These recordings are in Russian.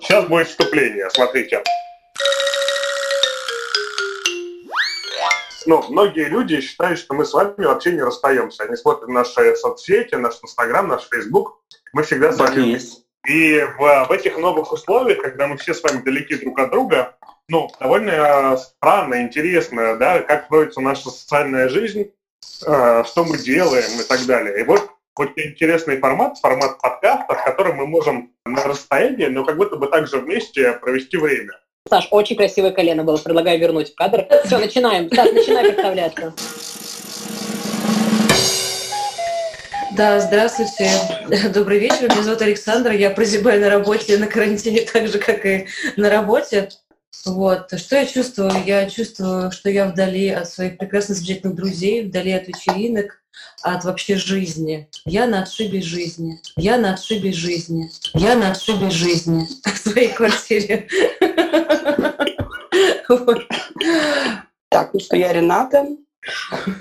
Сейчас будет вступление, смотрите. Ну, многие люди считают, что мы с вами вообще не расстаемся. Они смотрят наши соцсети, наш Инстаграм, наш Фейсбук. Мы всегда с вами есть. И в, в этих новых условиях, когда мы все с вами далеки друг от друга, ну, довольно странно, интересно, да, как строится наша социальная жизнь, э, что мы делаем и так далее. И вот очень интересный формат, формат подкаста, в котором мы можем на расстоянии, но как будто бы также вместе провести время. Саш, очень красивое колено было. Предлагаю вернуть в кадр. Все, начинаем. Саш, начинай представляться. Да, здравствуйте. Добрый вечер. Меня зовут Александра. Я прозябаю на работе на карантине так же, как и на работе. Вот. Что я чувствую? Я чувствую, что я вдали от своих прекрасных, замечательных друзей, вдали от вечеринок, от вообще жизни. Я на отшибе жизни. Я на отшибе жизни. Я на отшибе жизни в своей квартире. Так, ну что, я Рената.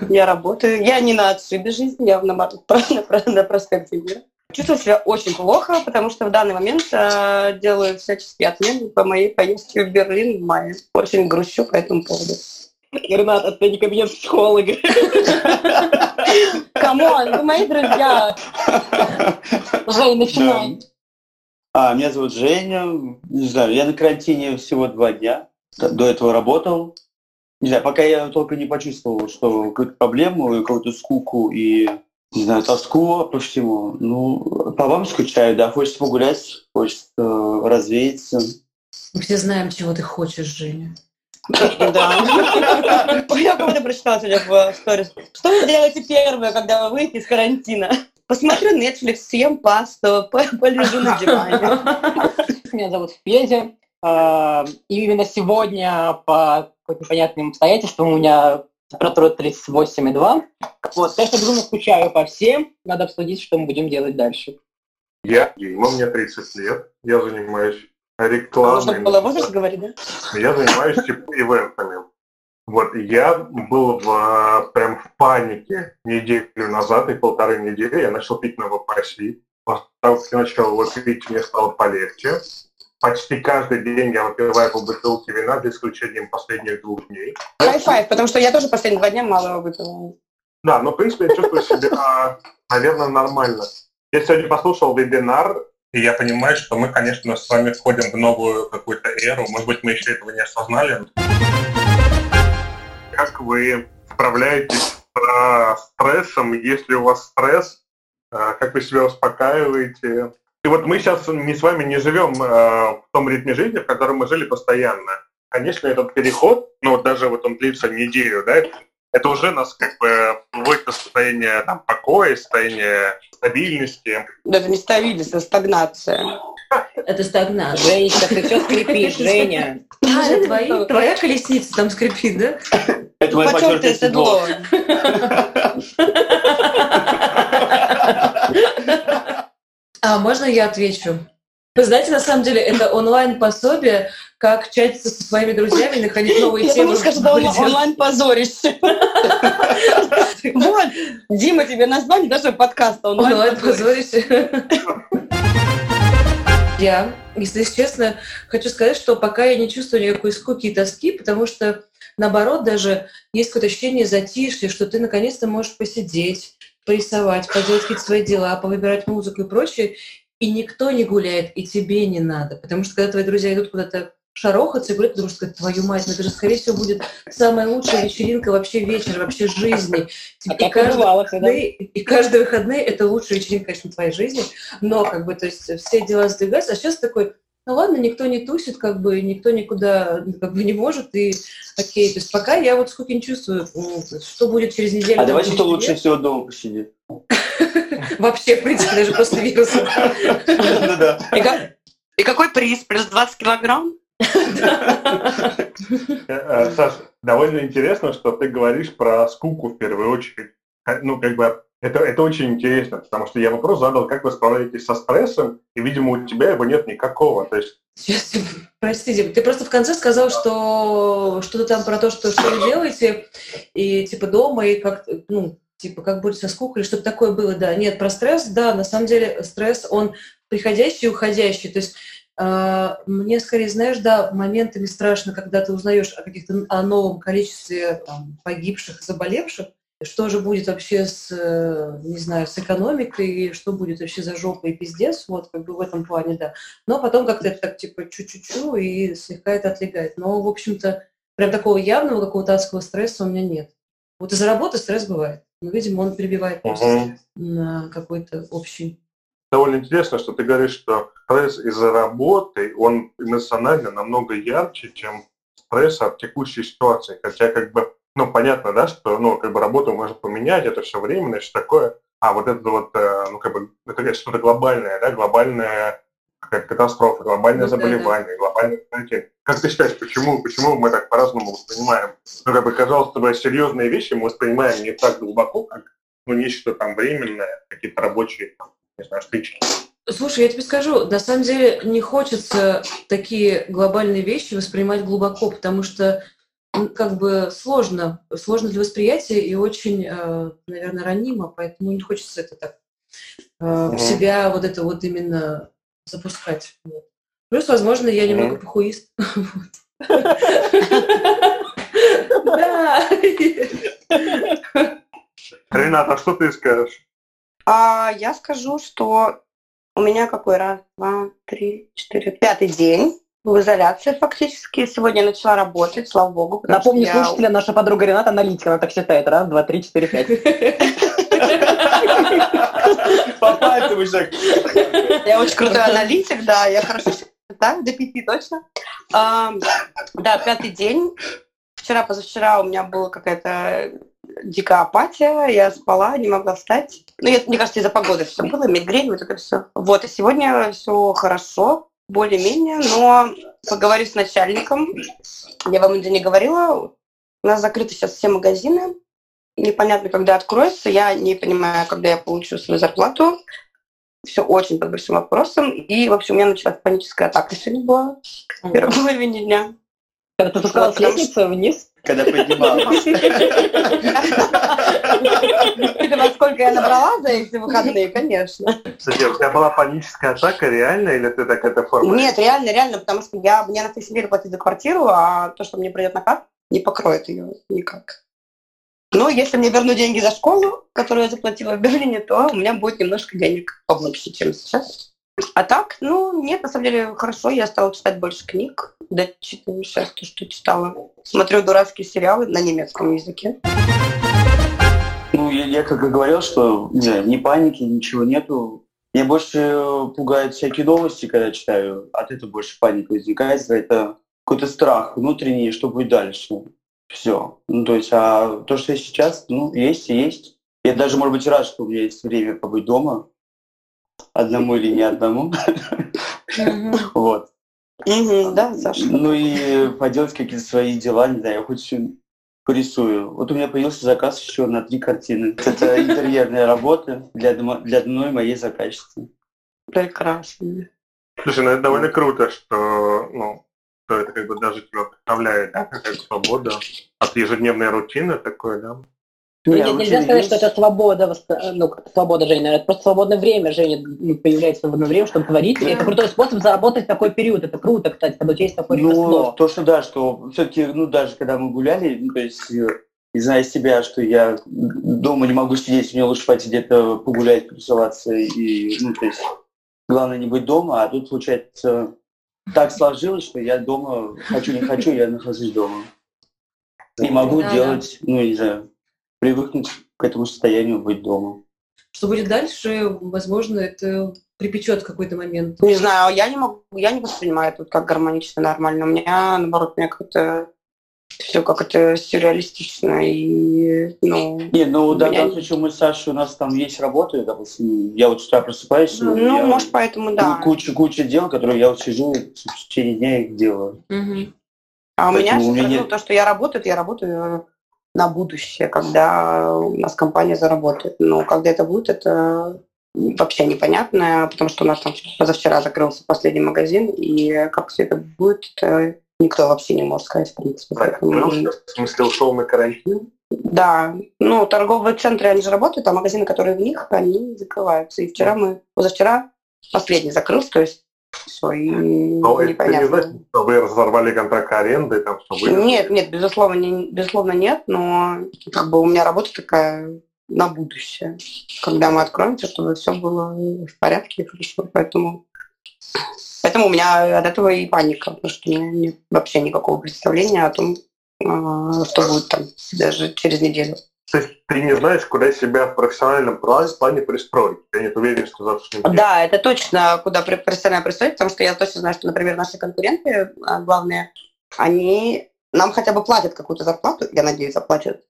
Я работаю. Я не на отшибе жизни, я на, на, проспекте Мира. Чувствую себя очень плохо, потому что в данный момент э, делаю всяческие отмены по моей поездке в Берлин в мае. Очень грущу по этому поводу. Ренат, это не кабинет психолога. Come on, вы мои друзья. Жень, начинай. А, меня зовут Женя. Не знаю, я на карантине всего два дня. До этого работал. Не знаю, пока я только не почувствовал, что какую-то проблему, какую-то скуку и не знаю, тоску по всему. Ну, по вам скучаю, да, хочется погулять, хочется развеяться. Мы все знаем, чего ты хочешь, Женя. Да. Я кого-то прочитала сегодня в сторис. Что вы делаете первое, когда вы выйдете из карантина? Посмотрю Netflix, съем пасту, полежу на диване. Меня зовут Федя. А, и именно сегодня по непонятным обстоятельствам у меня температура 38,2. Вот, я безумно скучаю по всем. Надо обсудить, что мы будем делать дальше. Я Дима, мне 30 лет. Я занимаюсь рекламой. Можно было возраст говорить, да? Я занимаюсь типа event ами. Вот, я был в, прям в панике неделю назад и полторы недели. Я начал пить новопассит. После начала его пить, мне стало полегче. Почти каждый день я выпиваю по бутылке вина, за исключением последних двух дней. High five, потому что я тоже последние два дня мало выпила. Да, но в принципе я чувствую себя, наверное, нормально. Я сегодня послушал вебинар, и я понимаю, что мы, конечно, с вами входим в новую какую-то эру. Может быть, мы еще этого не осознали. Как вы справляетесь с стрессом, если у вас стресс, э, как вы себя успокаиваете? И вот мы сейчас не с вами не живем э, в том ритме жизни, в котором мы жили постоянно. Конечно, этот переход, ну вот даже вот он длится неделю, да, это уже нас как бы вводит в состояние там, покоя, состояние стабильности. Да, это не стабильность, это стагнация. Это стагнация. Женечка, ты все скрипишь, Женя. А, твои, твоя колесница там скрипит, да? Это мое потертое седло. А можно я отвечу? Вы знаете, на самом деле, это онлайн-пособие, как чатиться со своими друзьями, находить новые я темы. Я скажу, да, онлайн-позорище. Вот, Дима, тебе название нашего подкаста онлайн-позорище. Я, если честно, хочу сказать, что пока я не чувствую никакой скуки и тоски, потому что, наоборот, даже есть какое-то ощущение затишья, что ты наконец-то можешь посидеть, порисовать, поделать какие-то свои дела, повыбирать музыку и прочее, и никто не гуляет, и тебе не надо. Потому что когда твои друзья идут куда-то шарохаться и гулять, потому что твою мать, ну это же, скорее всего, будет самая лучшая вечеринка вообще вечера, вообще жизни. А и, каждый выходные, и каждые выходные это лучшая вечеринка, конечно, в твоей жизни, но как бы, то есть все дела сдвигаются, а сейчас такой, ну ладно, никто не тусит, как бы никто никуда как бы не может, и окей. То есть пока я вот сколько не чувствую, что будет через неделю. А давайте кто лучше всего дома посидит. Вообще, в принципе, даже после вируса. И какой приз? Плюс 20 килограмм? Э, э, Саш, довольно интересно, что ты говоришь про скуку в первую очередь. Ну, как бы это, это очень интересно, потому что я вопрос задал, как вы справляетесь со стрессом, и, видимо, у тебя его нет никакого. То есть... Простите, ты просто в конце сказал, что что-то там про то, что, что вы делаете, и типа дома, и как, ну, типа как будет со скукой, или что-то такое было, да. Нет, про стресс, да, на самом деле стресс, он приходящий и уходящий. То есть А, мне скорее, знаешь, да, моментами страшно, когда ты узнаешь о каких-то о новом количестве там, погибших, заболевших, что же будет вообще с, э, не знаю, с экономикой, что будет вообще за жопа и пиздец, вот как бы в этом плане, да. Но потом как-то это так типа чу-чу-чу и слегка это отлегает. Но, в общем-то, прям такого явного какого-то адского стресса у меня нет. Вот из-за работы стресс бывает. Но, видимо, он перебивает просто угу. на какой-то общий. Довольно интересно, что ты говоришь, что стресс из-за работы, он эмоционально намного ярче, чем стресс от текущей ситуации. Хотя как бы ну, понятно, да, что, ну, как бы работу можно поменять, это все временно, все такое. А вот это вот, э, ну, как бы, это что-то глобальное, да, глобальная какая-то катастрофа, глобальное ну, заболевание, да, да. глобальное карантин. Как ты считаешь, почему, почему мы так по-разному воспринимаем? Ну, как бы, казалось бы, серьезные вещи мы воспринимаем не так глубоко, как, ну, нечто там временное, какие-то рабочие, там, не знаю, стычки. Слушай, я тебе скажу, на самом деле не хочется такие глобальные вещи воспринимать глубоко, потому что как бы сложно, сложно для восприятия и очень, э, наверное, ранимо, поэтому не хочется это так в себя вот это вот именно запускать. Плюс, возможно, я немного похуист. Рената, что ты скажешь? А, я скажу, что у меня какой раз, два, три, четыре, пятый день в изоляции фактически. Сегодня я начала работать, слава богу. Напомню я... слушателя, наша подруга Рената аналитик, она так считает. Раз, два, три, четыре, пять. По пальцам Я очень крутой аналитик, да, я хорошо считаю, до пяти точно. Да, пятый день. Вчера, позавчера у меня была какая-то дикая апатия, я спала, не могла встать. Ну, я, мне кажется, из-за погоды все было, мигрень, вот это все. Вот, и сегодня все хорошо, более-менее, но поговорю с начальником. Я вам это не говорила. У нас закрыты сейчас все магазины. Непонятно, когда откроется. Я не понимаю, когда я получу свою зарплату. Все очень под большим вопросом. И, в общем, у меня началась паническая атака сегодня была в первой половине дня. Ты спускалась с лестницы вниз? Когда поднималась. Это насколько я набрала за эти выходные, конечно. Кстати, у тебя была паническая атака реально, или ты так это форма? Нет, реально, реально, потому что я, мне на тысячу платить за квартиру, а то, что мне придет на карту, не покроет ее никак. Ну, если мне верну деньги за школу, которую я заплатила в Берлине, то у меня будет немножко денег побольше, чем сейчас. А так, ну, нет, на самом деле, хорошо, я стала читать больше книг, дочитываю сейчас то, что читала. Смотрю дурацкие сериалы на немецком языке. Ну, я, я как и говорил, что не, знаю, ни паники, ничего нету. Меня больше пугают всякие новости, когда читаю. От этого больше паника возникает. Это какой-то страх внутренний, что будет дальше. Все. Ну, то есть, а то, что я сейчас, ну, есть и есть. Я даже, может быть, рад, что у меня есть время побыть дома. Одному или не одному. Вот. Да, Саша. Ну и поделать какие-то свои дела, не знаю, я хоть порисую. Вот у меня появился заказ еще на три картины. Это интерьерная работа для, для одной моей заказчицы. Прекрасно. Слушай, ну это довольно круто, что, ну, что это как бы даже тебя вдохновляет, да, какая-то свобода от ежедневной рутины такой, да? Ну, нет, нельзя сказать, есть. что это свобода, ну, свобода, Женя, это просто свободное время, Женя, ну, появляется свободное время, чтобы творить, и это крутой способ заработать такой период, это круто, кстати, когда у тебя есть такое ну, ремесло. то, что да, что все-таки, ну, даже когда мы гуляли, ну, то есть, и э, зная себя, что я дома не могу сидеть, мне лучше пойти где-то погулять, тусоваться, и, ну, то есть, главное не быть дома, а тут, получается, так сложилось, что я дома, хочу не хочу, я нахожусь дома. Не могу да, делать, да. ну, не знаю, привыкнуть к этому состоянию быть дома. Что будет дальше, возможно, это припечет в какой-то момент. Не знаю, я не могу, я не воспринимаю это как гармонично, нормально. У меня, наоборот, мне как-то все как это сюрреалистично и ну. Не, ну да, меня... в случае мы с Сашей у нас там есть работа, допустим, я вот с утра просыпаюсь. Ну, я, может, поэтому да. Куча, куча дел, которые я вот сижу в течение дня их делаю. Угу. А у меня, у меня то, что я работаю, я работаю на будущее, когда у нас компания заработает. Но когда это будет, это вообще непонятно, потому что у нас там позавчера закрылся последний магазин, и как все это будет, никто вообще не может сказать, в принципе. Поэтому... В смысле, ушел на карантин? Да, ну, торговые центры, они же работают, а магазины, которые в них, они закрываются. И вчера мы, позавчера последний закрылся, то есть все, и Но это не значит, что вы разорвали контракт аренды, там, что вы... Нет, нет, безусловно, не, безусловно нет, но как бы у меня работа такая на будущее, когда мы откроемся, чтобы все было в порядке и хорошо, поэтому Поэтому у меня от этого и паника, потому что у меня нет вообще никакого представления о том, а, что будет там даже через неделю. То есть ты не знаешь, куда себя в профессиональном плане пристроить. Я нет уверенности в завтрашнем дне. Да, это точно, куда профессионально пристроить, потому что я точно знаю, что, например, наши конкуренты а, главные, они нам хотя бы платят какую-то зарплату, я надеюсь, заплатят.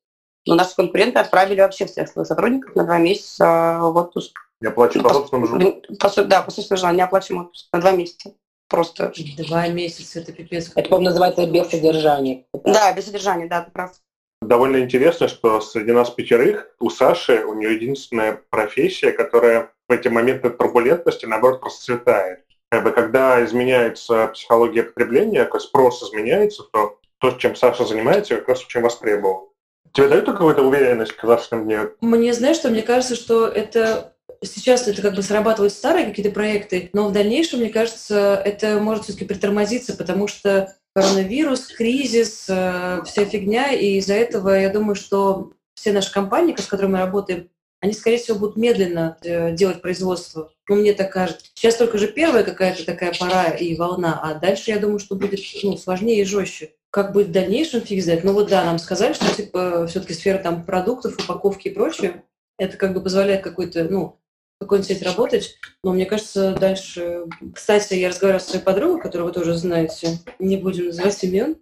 Но наши конкуренты отправили вообще всех своих сотрудников на два месяца в отпуск. Я плачу по, по собственному желанию. По, да, по собственному желанию. Не оплачиваем отпуск на два месяца. Просто. Два месяца, это пипец. Это, по-моему, называется без содержания. Да, без содержания, да, ты прав. Довольно интересно, что среди нас пятерых у Саши, у нее единственная профессия, которая в эти моменты турбулентности, наоборот, расцветает. Как бы, когда изменяется психология потребления, как спрос изменяется, то то, чем Саша занимается, как раз очень востребован. Тебе дают какую-то уверенность в казахском дне? Мне, знаешь, что мне кажется, что это сейчас это как бы срабатывают старые какие-то проекты, но в дальнейшем, мне кажется, это может все-таки притормозиться, потому что коронавирус, кризис, э, вся фигня, и из-за этого я думаю, что все наши компании, с которыми мы работаем, они, скорее всего, будут медленно э, делать производство. Ну, мне так кажется. Сейчас только же первая какая-то такая пора и волна, а дальше, я думаю, что будет ну, сложнее и жестче. Как будет в дальнейшем, фиг знает. Ну вот да, нам сказали, что типа все-таки сфера там продуктов, упаковки и прочее, это как бы позволяет какой-то, ну, какой-нибудь сеть работать. Но мне кажется, дальше... Кстати, я разговаривала с своей подругой, которую вы тоже знаете, не будем называть имен.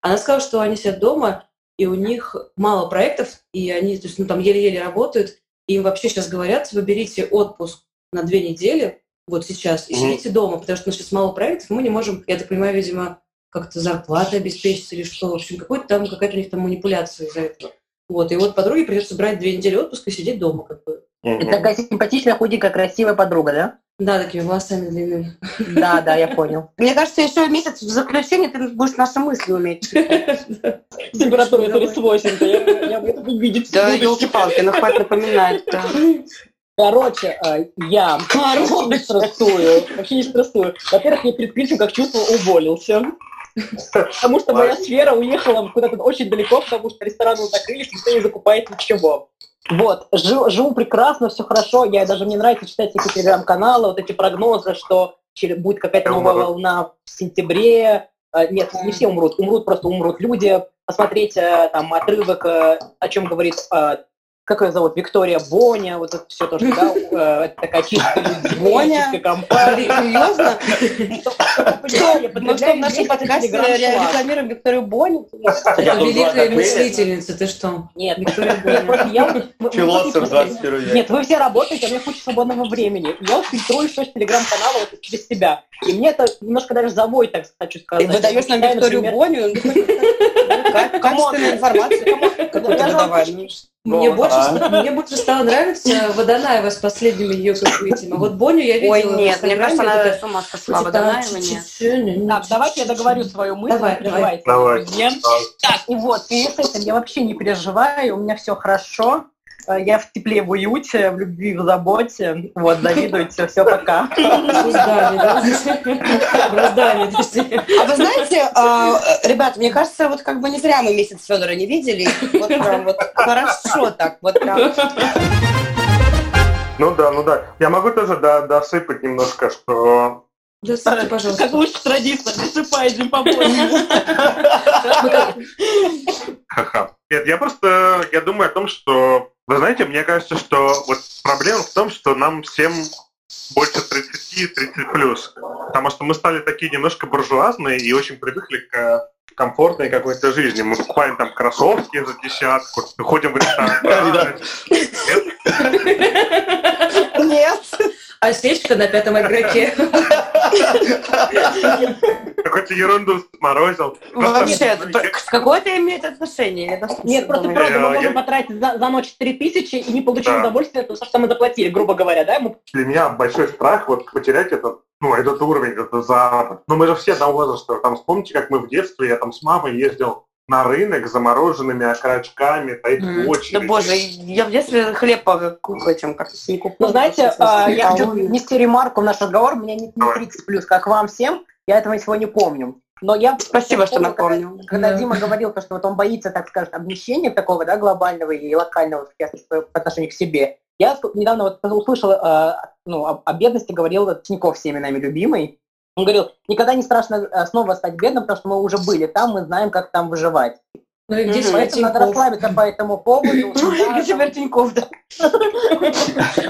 Она сказала, что они сидят дома, и у них мало проектов, и они то есть, ну, там еле-еле работают, и им вообще сейчас говорят, вы берите отпуск на две недели, вот сейчас, и сидите mm-hmm. дома, потому что у нас сейчас мало проектов, мы не можем, я так понимаю, видимо, как-то зарплаты обеспечить или что, в общем, какой-то там, какая-то у них там манипуляция из-за этого. Вот, и вот подруге придется брать две недели отпуска и сидеть дома, как бы. Это такая симпатичная, худенькая, красивая подруга, да? Да, такими волосами длинными. Да, да, я понял. Мне кажется, еще месяц в заключении ты будешь наши мысли уметь. Температура 38, я буду видеть. Да, елки-палки, ну хватит напоминать. Короче, э, я вообще не стрессую. Вообще не стрессую. Во-первых, я перед кризисом как чувствовал уволился. Потому что моя сфера уехала куда-то очень далеко, потому что рестораны закрылись, никто не закупает ничего. Вот, живу, живу прекрасно, все хорошо. Я даже мне нравится читать эти телеграм-каналы, вот эти прогнозы, что будет какая-то новая волна в сентябре. Э, нет, не все умрут, умрут просто умрут люди. Посмотреть э, там отрывок, о чем говорит как ее зовут, Виктория Боня, вот это все тоже, да, э, это такая чистая Боня, компания. Серьезно? Мы что, в нашем подкасте рекламируем Викторию Боню? Это великая мыслительница, ты что? Нет, Виктория Боня. Философ 21 век. Нет, вы все работаете, а мне куча свободного времени. Я фильтрую все с телеграм-канала вот через себя. И мне это немножко даже заводит, так хочу сказать. Ты выдаешь нам Викторию Боню? Качественная информация. Какую-то давай. Мне больше, а? мне больше стало нравиться Водонаева с последними ее этим. А вот Боню я видела Ой, нет, мне кажется, она с ума сошла. Водонаева нет. Так, давайте я договорю свою мысль. Давай, давай. давай. Так, и вот, и с этим я вообще не переживаю, у меня все хорошо. Э, я в тепле, в уюте, в любви, в заботе. Вот, завидуйте, все, пока. Раздали, да? Раздали. А вы знаете, а, ребята, мне кажется, вот как бы не зря мы месяц Федора не видели. Вот прям вот хорошо так, вот прям. Ну да, ну да. Я могу тоже досыпать немножко, что Досыпьте, пожалуйста. Как лучше традиция, досыпайте побольше. Ха-ха. Нет, я просто, я думаю о том, что вы знаете, мне кажется, что вот проблема в том, что нам всем больше 30-30 плюс. Потому что мы стали такие немножко буржуазные и очень привыкли к комфортной какой-то жизни. Мы покупаем там кроссовки за десятку, ходим в ресторан. Нет. А свечка на пятом игроке. Какую-то ерунду сморозил. Вообще, какое это имеет отношение? Нет, просто правда, мы можем потратить за ночь 3000 и не получить удовольствие от того, что мы заплатили, грубо говоря, да? Для меня большой страх вот потерять этот ну, этот уровень, это за... Ну, мы же все того возраста, там, вспомните, как мы в детстве, я там с мамой ездил на рынок замороженными окорочками, стоит mm. очередь. Да боже, я в детстве хлеб по этим как не купила. Ну, знаете, а, я хочу внести ремарку в наш разговор. Мне не 30 плюс, как вам всем. Я этого всего не помню. Но я Спасибо, что напомнил. Когда, когда да. Дима говорил, то, что вот он боится, так скажем, обнищения такого, да, глобального и локального по отношению к себе, я недавно вот услышал, э, ну, о, о бедности говорил Тиньков всеми нами любимый. Он говорил, никогда не страшно э, снова стать бедным, потому что мы уже были там, мы знаем, как там выживать. Ну и где Поэтому надо расслабиться по этому поводу. Ну, теперь Тиньков, да.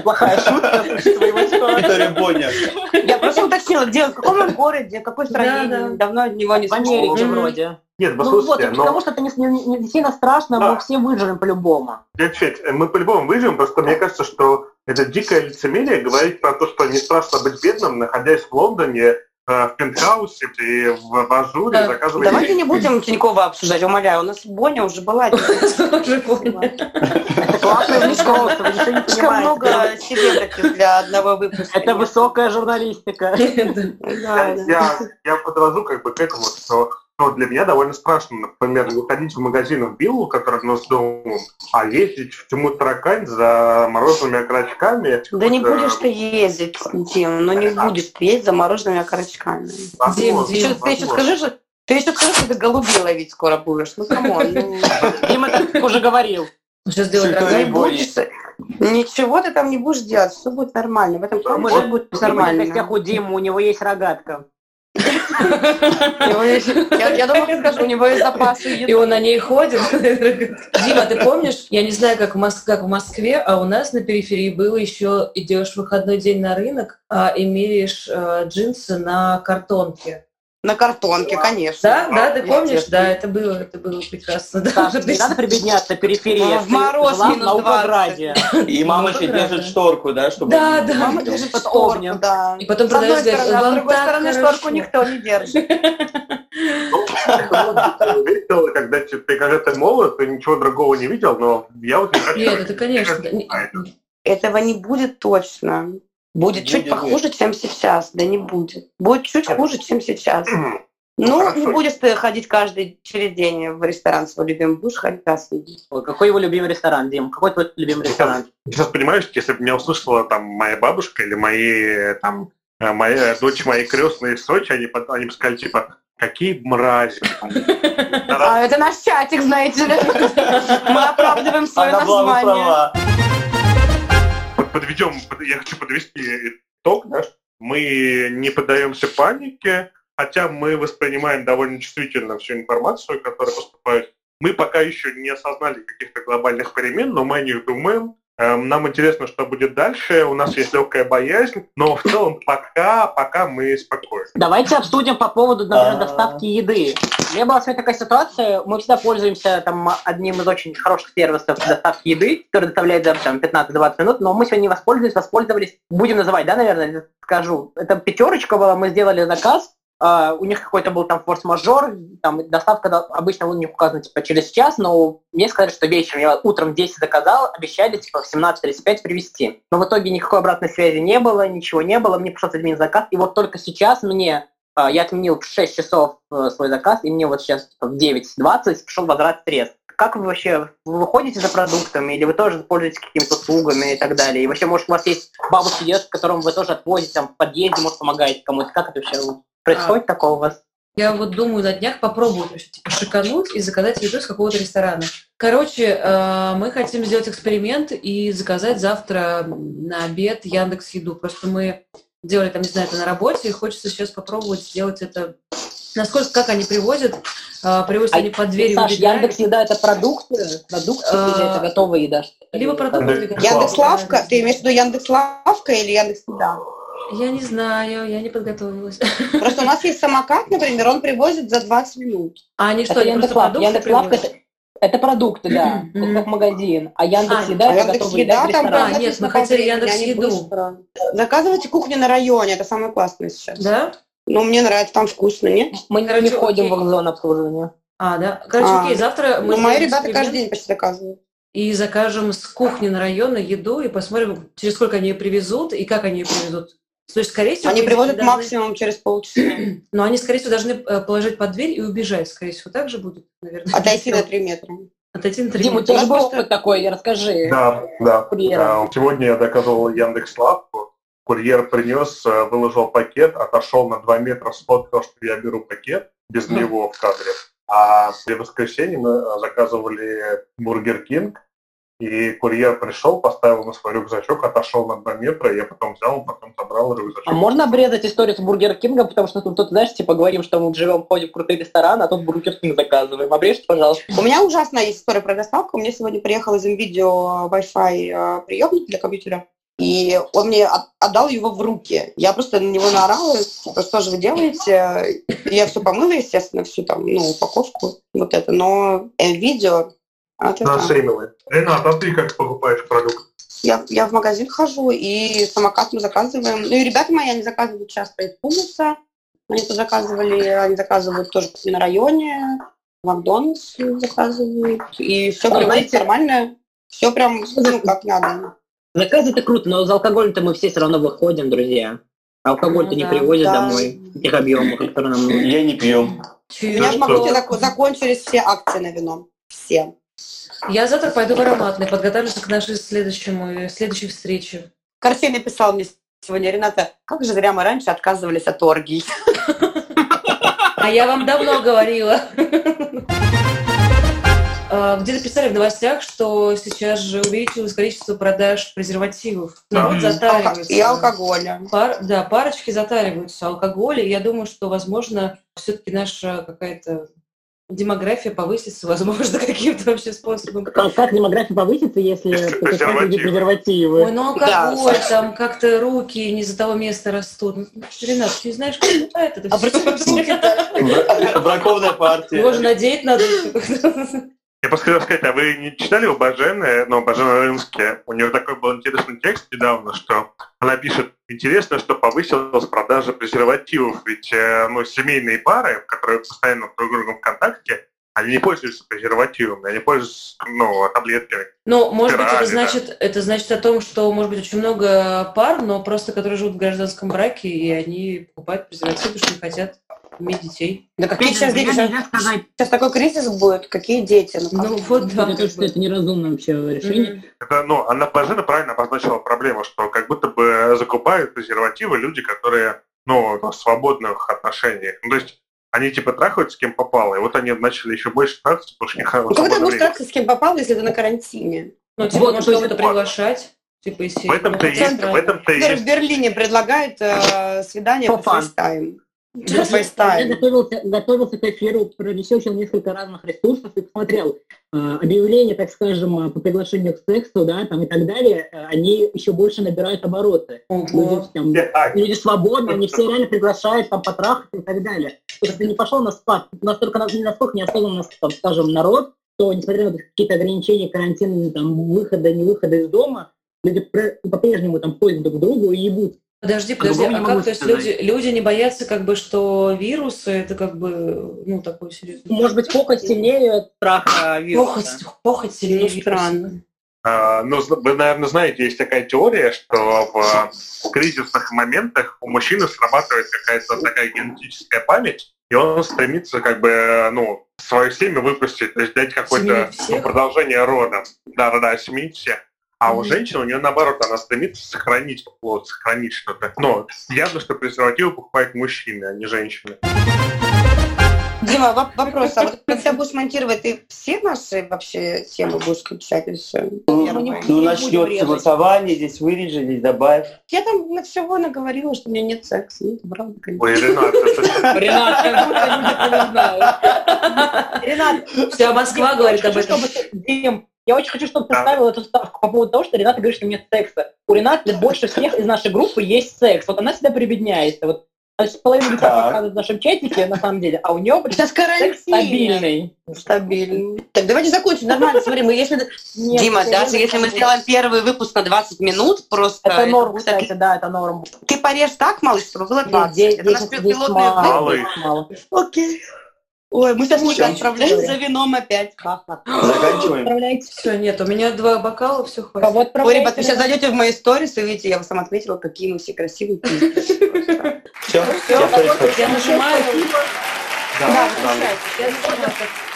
Плохая шутка. Виктория Боня. Я просто уточнила, где, в каком городе, в какой стране, давно от него не В Америке вроде. Нет, ну вот, потому что это не, не, не сильно страшно, мы все выживем по-любому. Мы по-любому выживем, просто мне кажется, что это дикое лицемерие говорить про то, что не страшно быть бедным, находясь в Лондоне, в пентхаусе и в ажуре да. заказывать... Давайте не будем Тинькова обсуждать, умоляю. У нас Боня уже была. Классная Тинькова, вы ничего не Слишком много себе для одного выпуска. Это высокая журналистика. Я подвожу как бы к этому, что но для меня довольно страшно, например, выходить в магазин в Биллу, который у с домом, а ездить в тьму таракань за морожеными окорочками. Да не будешь ты ездить, Дим, ну не будешь ты ездить за морожеными окорочками. Дим, ты еще, ты еще скажи, что ты еще скажи, что ты голубей ловить скоро будешь. Ну, come on. Ну... Дима так уже говорил. Что сделать, дорогая? Ничего ты там не будешь делать, все будет нормально. В этом плане все будет нормально. В у Димы, у него есть рогатка. Я думаю, скажу, у него есть запасы И он на ней ходит. Дима, ты помнишь, я не знаю, как в Москве, а у нас на периферии было еще, идешь в выходной день на рынок, а и меряешь э, джинсы на картонке. На картонке, конечно. Да, да, ты помнишь? Да, это было, это было прекрасно. Да, не надо прибедняться, периферия. В мороз минус 20. И мама еще держит шторку, да, чтобы... Да, да. Мама держит шторку, да. И потом С одной стороны, а с другой стороны шторку никто не держит. Весело, когда ты, когда ты молод, ты ничего другого не видел, но я вот не хочу. Нет, это конечно. Этого не будет точно. Будет чуть похуже, чем сейчас. Да не будет. Будет чуть хуже, чем сейчас. Ну, не будешь ты ходить каждый через день в ресторан свой любимый, будешь ходить раз в Какой его любимый ресторан, Дим? Какой твой любимый ресторан? Сейчас, понимаешь, если бы меня услышала там моя бабушка или мои там э, моя дочь моей крестные из Сочи, они, они бы сказали, типа, какие мрази. А это наш чатик, знаете ли. Мы оправдываем свое название подведем, я хочу подвести итог, да, мы не поддаемся панике, хотя мы воспринимаем довольно чувствительно всю информацию, которая поступает. Мы пока еще не осознали каких-то глобальных перемен, но мы о них думаем, нам интересно, что будет дальше. У нас есть легкая боязнь, но в целом пока, пока мы спокойны. Давайте обсудим по поводу, например, доставки еды. У меня была сегодня такая ситуация, мы всегда пользуемся там, одним из очень хороших сервисов доставки еды, который доставляет за там, 15-20 минут, но мы сегодня не воспользовались, воспользовались, будем называть, да, наверное, скажу. Это пятерочка была, мы сделали заказ, Uh, у них какой-то был там форс-мажор, там доставка обычно у них указана типа через час, но мне сказали, что вечером я утром 10 заказал, обещали типа в 17.35 привезти. Но в итоге никакой обратной связи не было, ничего не было, мне пришлось отменить заказ. И вот только сейчас мне, uh, я отменил в 6 часов uh, свой заказ, и мне вот сейчас типа, в 9.20 пришел возврат средств. Как вы вообще, вы выходите за продуктами, или вы тоже пользуетесь какими-то услугами и так далее? И вообще, может, у вас есть бабушки, дедушки, которым вы тоже отвозите, там, в подъезде, может, помогаете кому-то? Как это вообще Происходит а, такого у вас? Я вот думаю, на днях попробую типа, шикануть и заказать еду из какого-то ресторана. Короче, э, мы хотим сделать эксперимент и заказать завтра на обед Яндекс Еду. Просто мы делали там, не знаю, это на работе, и хочется сейчас попробовать сделать это Насколько, как они привозят? Э, привозят а, они под дверью. Саш, Яндекс Еда это продукты? Продукты а, или это готовая еда? Либо продукты. Яндекс Лавка? Ты имеешь в виду Яндекс Лавка или Яндекс Еда? Я не знаю, я не подготовилась. Просто у нас есть самокат, например, он привозит за 20 минут. А они что, это Яндекс.Лав. Яндекс.Лав это, это продукты, да, это как магазин. А Яндекс Еда а, это Яндекс Еда, там а, нет, мы хотели Яндекс Еду. Заказывайте кухню на районе, это самое классное сейчас. Да? Ну, мне нравится, там вкусно, нет? Мы Короче, не входим окей. в зону обслуживания. А, да? Короче, а, окей, завтра мы... Ну, мои ребята каждый день почти заказывают. И закажем с кухни на район еду и посмотрим, через сколько они ее привезут и как они ее привезут То есть, скорее всего... Они приводят должны... максимум через полчаса. Но они, скорее всего, должны э, положить под дверь и убежать. Скорее всего, так же будет, наверное. Отойти на 3 метра. Отойти на 3 Дима, у тебя же был опыт такой, расскажи. Да, да. да. Сегодня я доказывал Яндекс Лавку. Курьер принес, э, выложил пакет, отошел на 2 метра, сфоткал, что я беру пакет без него в кадре. А в воскресенье мы заказывали Бургер Кинг, и курьер пришел, поставил на свой рюкзачок, отошел на 2 метра, я потом взял, потом собрал рюкзачок. А можно обрезать историю с Бургер Кингом, потому что тут, тут, знаешь, типа говорим, что мы живем, ходим в крутые рестораны, а тут Бургер Кинг заказываем. Обрежьте, пожалуйста. У меня ужасная есть история про доставку. У меня сегодня приехал из NVIDIA Wi-Fi э, приемник для компьютера. И он мне отдал его в руки. Я просто на него наорала, типа, что же вы делаете? Я все помыла, естественно, всю там, ну, упаковку, вот это. Но NVIDIA а ты Нашеймилы. Ренат, а ты как покупаешь продукт? Я, я в магазин хожу, и самокат мы заказываем. Ну и ребята мои, они заказывают часто из Пумуса. Они тут заказывали, они заказывают тоже на районе. Макдональдс заказывают. И все ну, прям нормально. Все прям ну, как надо. Заказ это круто, но за алкоголем-то мы все все равно выходим, друзья. Алкоголь-то ну, не да, привозят да. домой в тех объемах, которые нам нужны. Я не пью. У меня в Магните закончились все акции на вино. Все. Я завтра пойду в ароматный, подготовлюсь к нашей следующему, следующей встрече. Корсей написал мне сегодня, Рената, как же зря мы раньше отказывались от оргий. А я вам давно говорила. А, где-то писали в новостях, что сейчас же увеличилось количество продаж презервативов. Народ затаривается. И алкоголя. Пар, да, парочки затариваются алкоголя. И я думаю, что, возможно, все-таки наша какая-то демография повысится, возможно, каким-то вообще способом. Как, как демография повысится, если покупать презервативы? Ой, ну алкоголь, да. там как-то руки не за того места растут. Ну, Ренат, ты не знаешь, как это все? Бракованная партия. Можно надеть надо. Я просто хотел сказать, а вы не читали у Бажены, ну, Бажена Рынске? У нее такой был интересный текст недавно, что она пишет, интересно, что повысилась продажа презервативов, ведь э, ну, семейные пары, которые постоянно друг с другом в контакте, они не пользуются презервативами, они пользуются ну, таблетками. Ну, может быть, это значит, да. это значит о том, что, может быть, очень много пар, но просто которые живут в гражданском браке, и они покупают презервативы, потому что не хотят иметь детей. Да какие сейчас дети? Сейчас, сказать. сейчас такой кризис будет, какие дети? Ну, ну вот, да. Кажется, что это неразумное вообще решение. Mm-hmm. Это, ну, Анна Пажина правильно обозначила проблему, что как будто бы закупают презервативы люди, которые, ну, в свободных отношениях. Ну, то есть они типа трахаются с кем попало, и вот они начали еще больше трахаться, потому что не Ну, как ты будешь трахаться с кем попало, если ты на карантине? Ну, типа, вот, может кого-то приглашать? Типа, если... В этом-то есть, в этом-то есть. В Берлине предлагают э, свидание по FaceTime. Я готовился, готовился к эфиру, проресечил несколько разных ресурсов и посмотрел э, объявления, так скажем, по приглашению к сексу, да, там и так далее, э, они еще больше набирают обороты. Люди, там, люди свободны, они все реально приглашают там потрахаться и так далее. Если ты не пошел на спад, настолько, не насколько неосознанно, там, скажем, народ, то несмотря на какие-то ограничения, карантина, там, выхода, не выхода из дома, люди по-прежнему там ходят друг к другу и ебут. Подожди, подожди, а как, то есть люди, люди не боятся, как бы, что вирусы, это как бы, ну, такой серьезный... Может быть, похоть сильнее страха вируса? Похоть, похоть сильнее ну, странно. А, ну, вы, наверное, знаете, есть такая теория, что в кризисных моментах у мужчины срабатывает какая-то такая генетическая память, и он стремится как бы, ну, свое семя выпустить, то есть дать какое-то продолжение рода. Да-да-да, семить всех. А у женщины, у нее наоборот, она стремится сохранить плод, сохранить что-то. Но явно, что презервативы покупают мужчины, а не женщины. Дима, вопрос. А вот когда будешь монтировать, ты все наши вообще темы будешь писать или все? Ну, ну начнет согласование, здесь вырежи, здесь добавь. Я там на всего наговорила, что у меня нет секса. Ну, это правда, конечно. Ой, Ренат, Ренат, как будто люди Ренат. Вся Москва говорит об этом. Дим, я очень хочу, чтобы ты да. ставил эту ставку по поводу того, что Рената говорит, что нет секса. У Ренаты больше всех из нашей группы есть секс. Вот она всегда прибедняется. Вот половина лица показывает в нашем чатике, на самом деле, а у нее Сейчас карантин. стабильный. Стабильный. Так, давайте закончим. Нормально, смотри, мы если... Нет, Дима, даже если мы сделаем первый выпуск на 20 минут, просто... Это норм, кстати, да, это норм. Ты порежь так, малыш, чтобы было 20. Нет, 10, это наш пилотный мало. Окей. Ой, мы сейчас Ника отправляем за вином опять. Заканчиваем. Отправляйте. Все, нет, у меня два бокала, все хватит. Кого Ой, отправляйте? ребят, вы сейчас зайдете в мои сторис и видите, я вас сам отметила, какие мы все красивые. Все, Все, я я нажимаю. Да, Да, да.